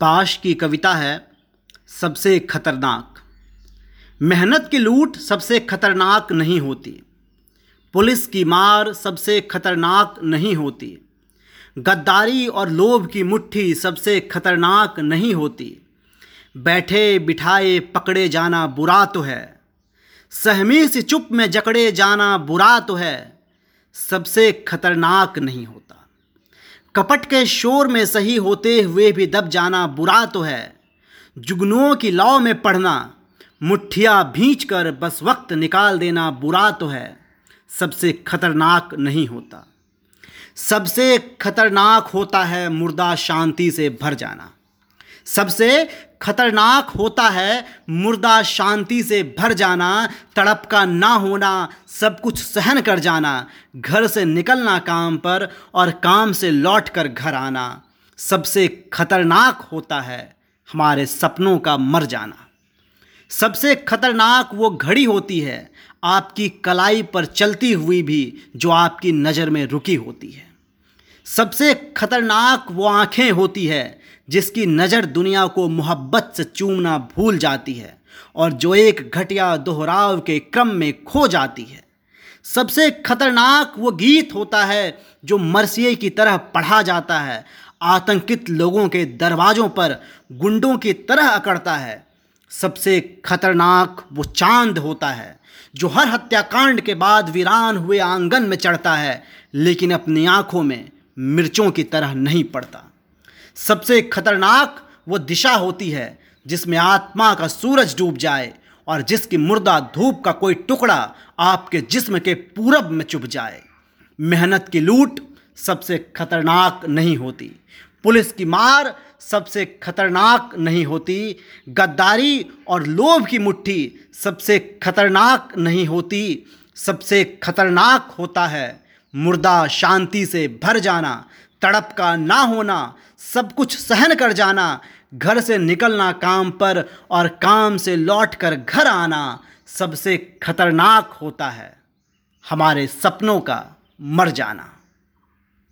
पाश की कविता है, सबसे खतरनाक। मेहनत की लूट सबसे खतरनाक नहीं होती। पुलिस की मार सबसे खतरनाक नहीं होती। गद्दारी और लोभ की मुट्ठी सबसे खतरनाक नहीं होती। बैठे बिठाए पकड़े जाना बुरा तो है। सहमी से चुप में जकड़े जाना बुरा तो है। सबसे खतरनाक नहीं होता। कपट के शोर में सही होते हुए भी दब जाना बुरा तो है। जुगनुओं की लौ में पढ़ना मुठ्ठिया भींच कर बस वक्त निकाल देना बुरा तो है। सबसे खतरनाक नहीं होता। सबसे खतरनाक होता है मुर्दा शांति से भर जाना। सबसे खतरनाक होता है मुर्दा शांति से भर जाना, तड़प का ना होना, सब कुछ सहन कर जाना, घर से निकलना काम पर और काम से लौट कर घर आना। सबसे खतरनाक होता है हमारे सपनों का मर जाना। सबसे खतरनाक वो घड़ी होती है आपकी कलाई पर चलती हुई भी जो आपकी नज़र में रुकी होती है। सबसे खतरनाक वो आँखें होती है जिसकी नज़र दुनिया को मोहब्बत से चूमना भूल जाती है और जो एक घटिया दोहराव के क्रम में खो जाती है। सबसे खतरनाक वो गीत होता है जो मरसिए की तरह पढ़ा जाता है, आतंकित लोगों के दरवाज़ों पर गुंडों की तरह अकड़ता है। सबसे खतरनाक वो चाँद होता है, जो हर हत्याकांड के बाद वीरान हुए आँगन में चढ़ता है, लेकिन अपनी आँखों में मिर्चों की तरह नहीं पड़ता। सबसे खतरनाक वो दिशा होती है, जिसमें आत्मा का सूरज डूब जाए और जिसकी मुर्दा धूप का कोई टुकड़ा आपके जिस्म के पूरब में चुभ जाए। मेहनत की लूट सबसे खतरनाक नहीं होती। पुलिस की मार सबसे खतरनाक नहीं होती। गद्दारी और लोभ की मुट्ठी सबसे खतरनाक नहीं होती। सबसे खतरनाक होता है मुर्दा शांति से भर जाना तड़प का ना होना, सब कुछ सहन कर जाना, घर से निकलना काम पर और काम से लौट कर घर आना सबसे खतरनाक होता है। हमारे सपनों का मर जाना।